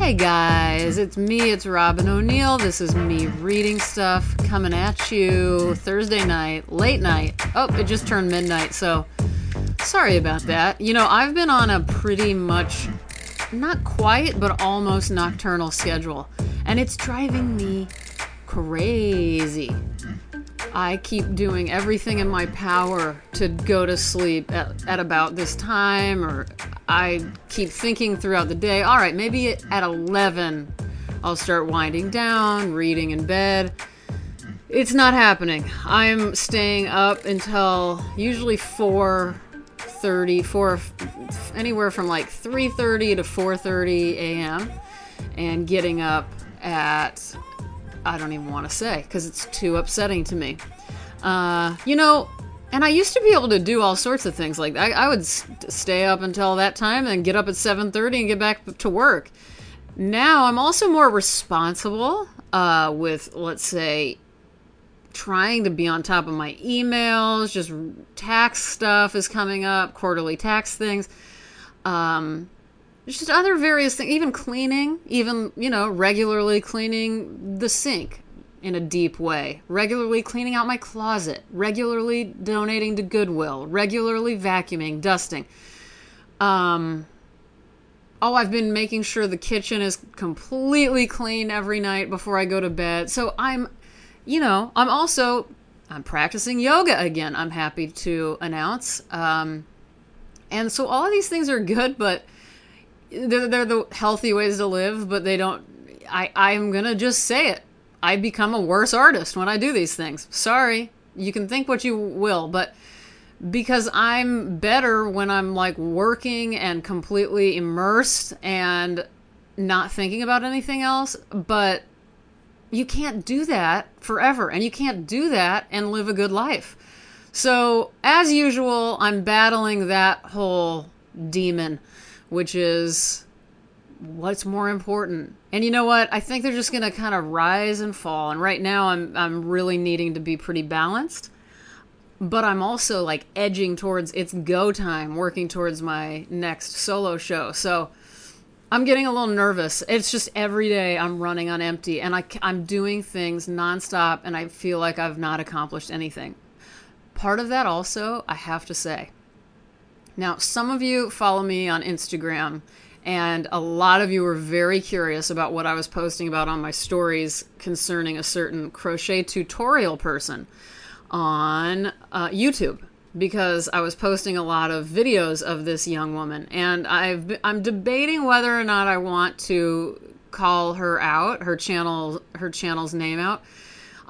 Hey guys, it's me, it's Robyn O'Neil. This is me reading stuff coming at you Thursday night, late night. Oh, it just turned midnight, so sorry about that. You know, I've been on a pretty much, not quiet, but almost nocturnal schedule, and it's driving me crazy. I keep doing everything in my power to go to sleep at, at about this time, or I keep thinking throughout the day, all right, maybe at 11 I'll start winding down, reading in bed. It's not happening. I'm staying up until usually 4:30, 4 anywhere from like 3:30 to 4:30 a.m. and getting up at I don't even want to say because it's too upsetting to me. Uh, you know, and I used to be able to do all sorts of things like. I, I would st- stay up until that time and get up at 7:30 and get back to work. Now I'm also more responsible uh, with, let's say, trying to be on top of my emails. Just tax stuff is coming up, quarterly tax things. Um, just other various things, even cleaning, even, you know, regularly cleaning the sink in a deep way, regularly cleaning out my closet, regularly donating to Goodwill, regularly vacuuming, dusting. Um, oh, I've been making sure the kitchen is completely clean every night before I go to bed. So I'm, you know, I'm also I'm practicing yoga again. I'm happy to announce. Um, and so all of these things are good, but they're, they're the healthy ways to live, but they don't. I I'm gonna just say it. I become a worse artist when I do these things. Sorry, you can think what you will, but because I'm better when I'm like working and completely immersed and not thinking about anything else, but you can't do that forever and you can't do that and live a good life. So, as usual, I'm battling that whole demon, which is what's more important. And you know what? I think they're just going to kind of rise and fall. And right now I'm I'm really needing to be pretty balanced. But I'm also like edging towards it's go time, working towards my next solo show. So I'm getting a little nervous. It's just every day I'm running on empty and I, I'm doing things nonstop and I feel like I've not accomplished anything. Part of that also, I have to say. Now, some of you follow me on Instagram and a lot of you were very curious about what I was posting about on my stories concerning a certain crochet tutorial person on uh, YouTube because I was posting a lot of videos of this young woman, and I've I'm debating whether or not I want to call her out, her channel, her channel's name out.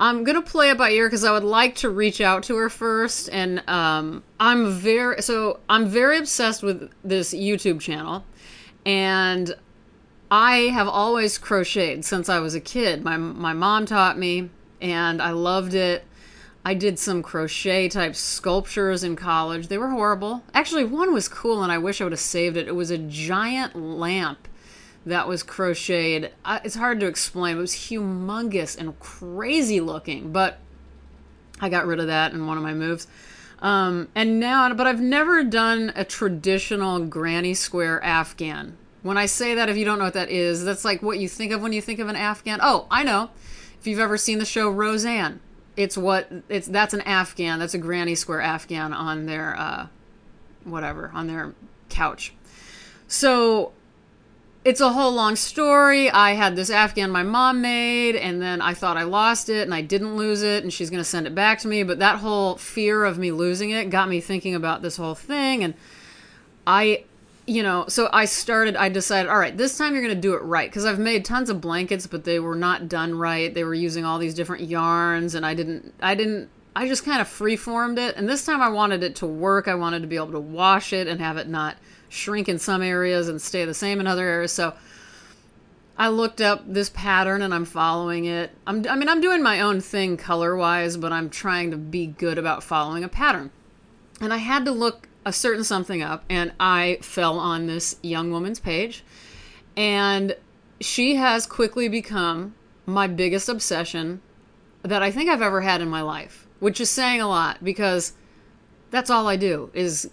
I'm gonna play it by ear because I would like to reach out to her first, and um, I'm very so I'm very obsessed with this YouTube channel and I have always crocheted since I was a kid. My my mom taught me and I loved it. I did some crochet type sculptures in college. They were horrible. Actually, one was cool and I wish I would have saved it. It was a giant lamp that was crocheted. It's hard to explain. It was humongous and crazy looking, but I got rid of that in one of my moves. Um, and now, but I've never done a traditional granny square Afghan. When I say that, if you don't know what that is, that's like what you think of when you think of an Afghan. Oh, I know. If you've ever seen the show Roseanne, it's what it's that's an Afghan. That's a granny square Afghan on their uh, whatever on their couch. So it's a whole long story. I had this Afghan my mom made, and then I thought I lost it, and I didn't lose it, and she's going to send it back to me. But that whole fear of me losing it got me thinking about this whole thing, and I, you know, so I started. I decided, all right, this time you're going to do it right, because I've made tons of blankets, but they were not done right. They were using all these different yarns, and I didn't, I didn't. I just kind of freeformed it, and this time I wanted it to work. I wanted to be able to wash it and have it not shrink in some areas and stay the same in other areas. So I looked up this pattern and I'm following it. I'm, I mean, I'm doing my own thing color wise, but I'm trying to be good about following a pattern. And I had to look a certain something up, and I fell on this young woman's page. And she has quickly become my biggest obsession that I think I've ever had in my life, which is saying a lot because that's all I do is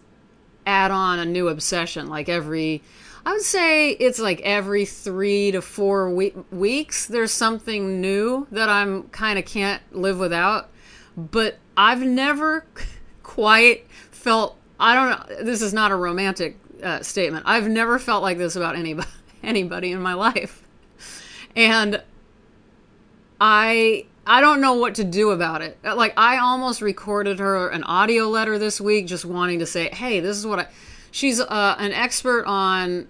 add on a new obsession like every I would say it's like every three to four we- weeks, there's something new that I'm kind of can't live without. But I've never quite felt, I don't know, this is not a romantic uh, statement. I've never felt like this about anybody, anybody in my life. And I I don't know what to do about it. Like I almost recorded her an audio letter this week just wanting to say, "Hey, this is what I She's uh, an expert on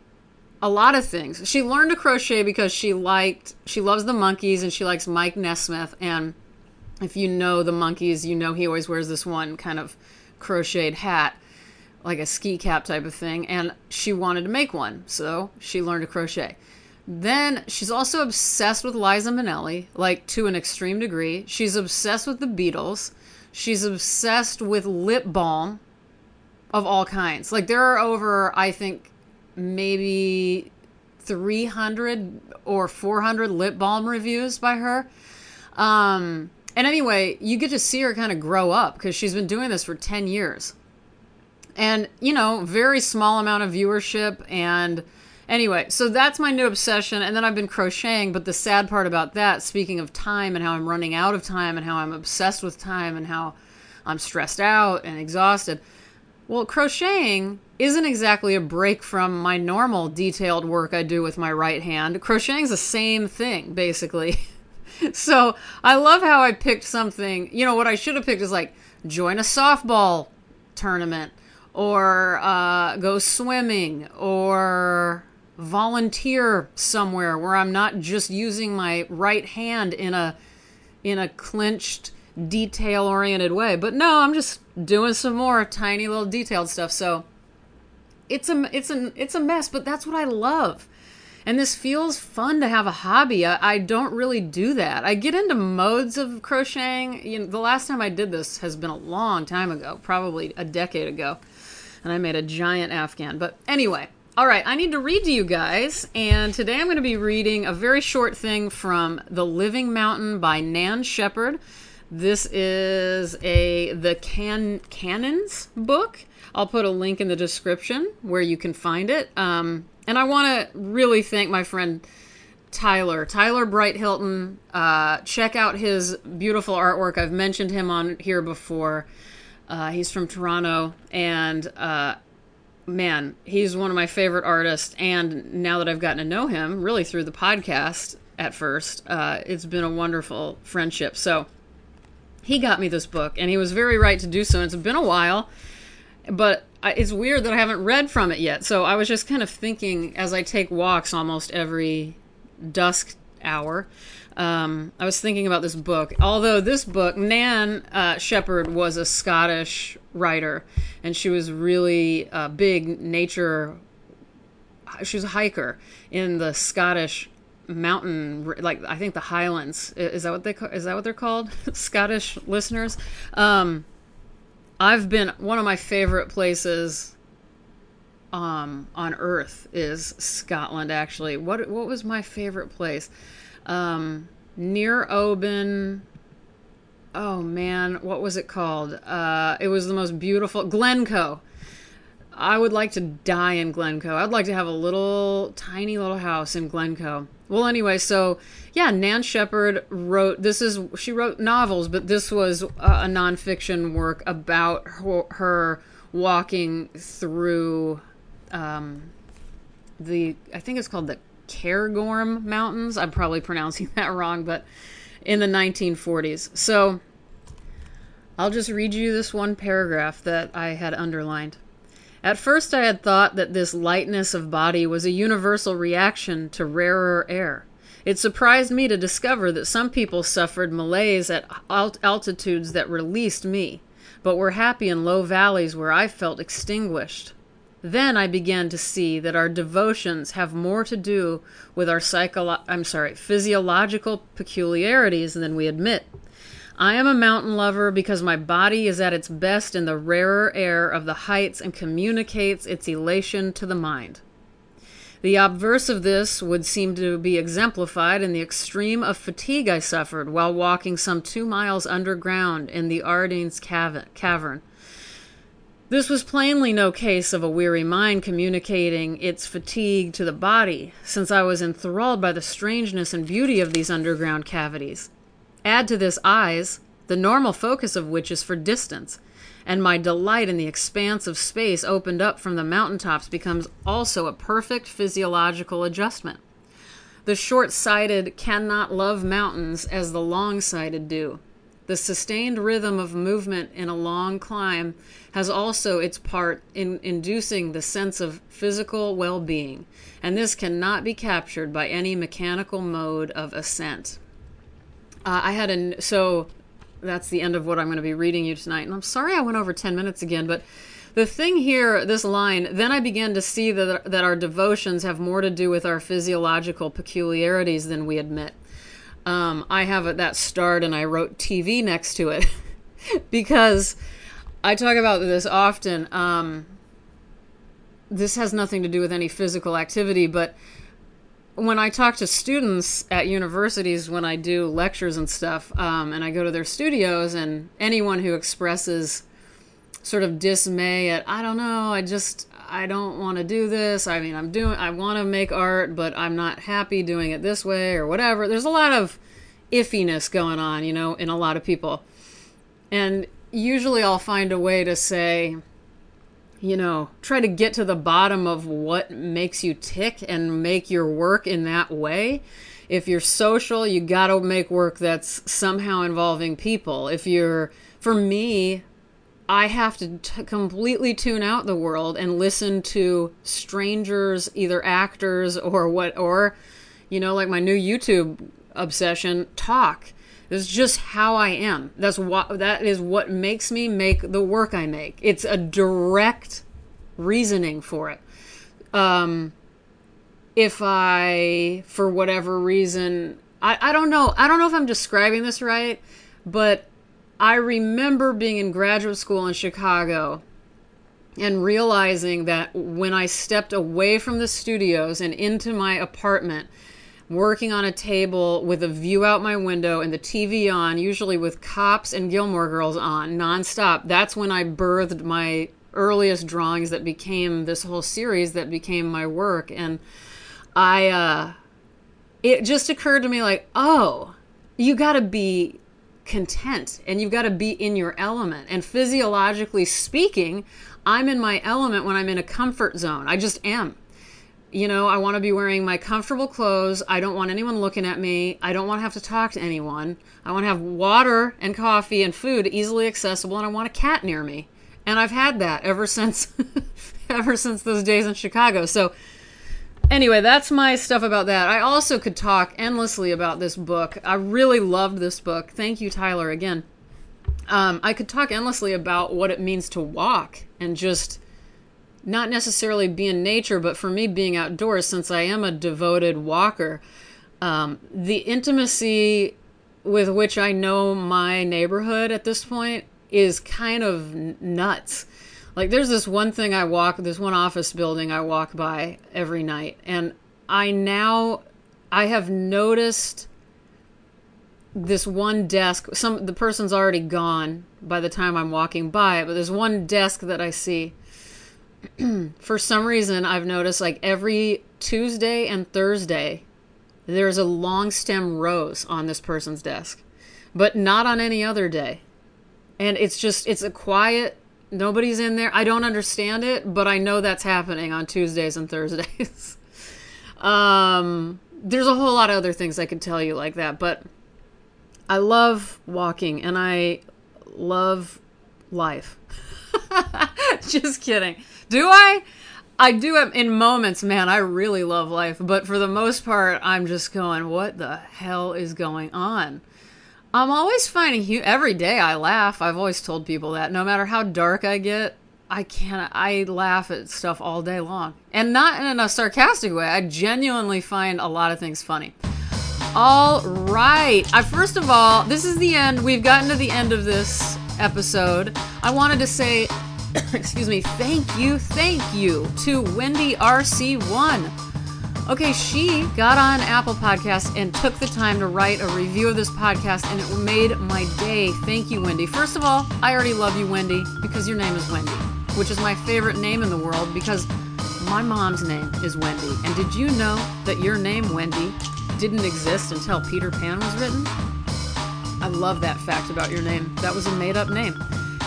a lot of things. She learned to crochet because she liked she loves the Monkees and she likes Mike Nesmith and if you know the Monkees, you know he always wears this one kind of crocheted hat like a ski cap type of thing and she wanted to make one. So, she learned to crochet. Then she's also obsessed with Liza Minnelli, like to an extreme degree. She's obsessed with the Beatles. She's obsessed with lip balm of all kinds. Like there are over, I think, maybe 300 or 400 lip balm reviews by her. Um, and anyway, you get to see her kind of grow up because she's been doing this for 10 years. And, you know, very small amount of viewership. And anyway, so that's my new obsession. And then I've been crocheting. But the sad part about that, speaking of time and how I'm running out of time and how I'm obsessed with time and how I'm stressed out and exhausted well, crocheting isn't exactly a break from my normal detailed work I do with my right hand. Crocheting's the same thing, basically. so I love how I picked something. You know, what I should have picked is like join a softball tournament or uh, go swimming or volunteer somewhere where I'm not just using my right hand in a in a clenched detail oriented way. But no, I'm just doing some more tiny little detailed stuff. So it's a it's a it's a mess, but that's what I love. And this feels fun to have a hobby. I, I don't really do that. I get into modes of crocheting. You know, the last time I did this has been a long time ago, probably a decade ago. And I made a giant Afghan. But anyway, all right, I need to read to you guys. And today I'm going to be reading a very short thing from The Living Mountain by Nan Shepherd. This is a the Can Canons book. I'll put a link in the description where you can find it. Um, and I want to really thank my friend Tyler, Tyler Bright Hilton. Uh, check out his beautiful artwork. I've mentioned him on here before. Uh, he's from Toronto, and uh, man, he's one of my favorite artists. And now that I've gotten to know him, really through the podcast at first, uh, it's been a wonderful friendship. So he got me this book, and he was very right to do so. It's been a while, but it's weird that I haven't read from it yet. So I was just kind of thinking as I take walks almost every dusk hour. Um, I was thinking about this book. Although this book, Nan uh, Shepherd was a Scottish writer, and she was really a big nature. She was a hiker in the Scottish mountain like i think the highlands is that what they is that what they're called scottish listeners um i've been one of my favorite places um on earth is scotland actually what what was my favorite place um near oban oh man what was it called uh it was the most beautiful glencoe I would like to die in Glencoe. I'd like to have a little tiny little house in Glencoe. Well, anyway, so yeah, Nan Shepherd wrote this is she wrote novels, but this was a, a nonfiction work about her, her walking through um, the I think it's called the Cairngorm Mountains. I'm probably pronouncing that wrong, but in the 1940s. So I'll just read you this one paragraph that I had underlined. At first, I had thought that this lightness of body was a universal reaction to rarer air. It surprised me to discover that some people suffered malaise at alt- altitudes that released me, but were happy in low valleys where I felt extinguished. Then I began to see that our devotions have more to do with our psycholo- I'm sorry, physiological peculiarities than we admit. I am a mountain lover because my body is at its best in the rarer air of the heights and communicates its elation to the mind. The obverse of this would seem to be exemplified in the extreme of fatigue I suffered while walking some two miles underground in the Ardennes cavern. This was plainly no case of a weary mind communicating its fatigue to the body, since I was enthralled by the strangeness and beauty of these underground cavities. Add to this eyes, the normal focus of which is for distance, and my delight in the expanse of space opened up from the mountaintops becomes also a perfect physiological adjustment. The short sighted cannot love mountains as the long sighted do. The sustained rhythm of movement in a long climb has also its part in inducing the sense of physical well being, and this cannot be captured by any mechanical mode of ascent. Uh, I had a so that's the end of what I'm going to be reading you tonight. And I'm sorry I went over 10 minutes again, but the thing here, this line, then I began to see that, that our devotions have more to do with our physiological peculiarities than we admit. Um, I have that starred and I wrote TV next to it because I talk about this often. Um, this has nothing to do with any physical activity, but when I talk to students at universities, when I do lectures and stuff, um, and I go to their studios, and anyone who expresses sort of dismay at, I don't know, I just, I don't want to do this. I mean, I'm doing, I want to make art, but I'm not happy doing it this way or whatever. There's a lot of iffiness going on, you know, in a lot of people. And usually I'll find a way to say, you know, try to get to the bottom of what makes you tick and make your work in that way. If you're social, you got to make work that's somehow involving people. If you're, for me, I have to t- completely tune out the world and listen to strangers, either actors or what, or, you know, like my new YouTube obsession, talk. This is just how I am. That's what that is what makes me make the work I make. It's a direct reasoning for it. Um, if I, for whatever reason, I, I don't know. I don't know if I'm describing this right, but I remember being in graduate school in Chicago and realizing that when I stepped away from the studios and into my apartment, working on a table with a view out my window and the TV on, usually with cops and Gilmore Girls on nonstop. That's when I birthed my earliest drawings that became this whole series that became my work. And I, uh, it just occurred to me like, oh, you got to be content and you've got to be in your element. And physiologically speaking, I'm in my element when I'm in a comfort zone. I just am you know, I want to be wearing my comfortable clothes. I don't want anyone looking at me. I don't want to have to talk to anyone. I want to have water and coffee and food easily accessible and I want a cat near me. And I've had that ever since ever since those days in Chicago. So anyway, that's my stuff about that. I also could talk endlessly about this book. I really loved this book. Thank you Tyler again. Um, I could talk endlessly about what it means to walk and just not necessarily be in nature, but for me being outdoors, since I am a devoted walker, um, the intimacy with which I know my neighborhood at this point is kind of nuts. Like, there's this one thing I walk, this one office building I walk by every night, and I now, I have noticed this one desk. Some the person's already gone by the time I'm walking by, but there's one desk that I see for some reason I've noticed like every Tuesday and Thursday there's a long stem rose on this person's desk, but not on any other day. And it's just it's a quiet nobody's in there. I don't understand it, but I know that's happening on Tuesdays and Thursdays. um there's a whole lot of other things I could tell you like that, but I love walking and I love life. Just kidding. Do I? I do have in moments, man, I really love life, but for the most part, I'm just going, what the hell is going on? I'm always finding hu- every day I laugh. I've always told people that no matter how dark I get, I can't I laugh at stuff all day long. And not in a sarcastic way. I genuinely find a lot of things funny. All right. I first of all, this is the end. We've gotten to the end of this episode. I wanted to say excuse me, thank you, thank you to Wendy RC1. Okay, she got on Apple Podcasts and took the time to write a review of this podcast, and it made my day. Thank you, Wendy. First of all, I already love you, Wendy, because your name is Wendy. which is my favorite name in the world because my mom's name is Wendy. And did you know that your name, Wendy, didn't exist until Peter Pan was written? I love that fact about your name. That was a made up name,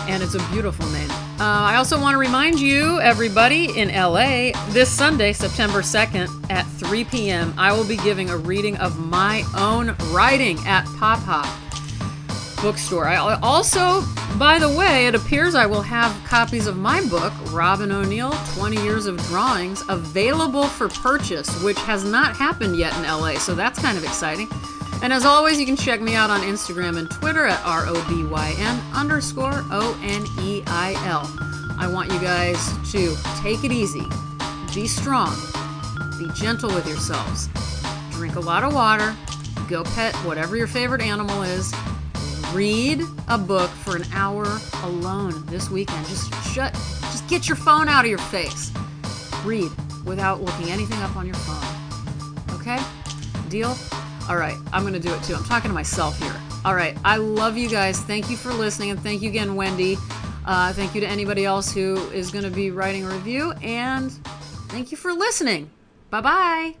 and it's a beautiful name. Uh, I also want to remind you, everybody in LA, this Sunday, September 2nd at 3 p.m., I will be giving a reading of my own writing at Pop Hop bookstore. I also, by the way, it appears I will have copies of my book, Robyn O'Neil 20 Years of Drawings, available for purchase, which has not happened yet in LA, so that's kind of exciting. And as always, you can check me out on Instagram and Twitter at R O B Y N underscore O N E I L. I want you guys to take it easy, be strong, be gentle with yourselves, drink a lot of water, go pet whatever your favorite animal is, read a book for an hour alone this weekend. Just shut, just get your phone out of your face. Read without looking anything up on your phone. Okay? Deal? All right, I'm going to do it too. I'm talking to myself here. All right, I love you guys. Thank you for listening, and thank you again, Wendy. Uh, thank you to anybody else who is going to be writing a review, and thank you for listening. Bye bye.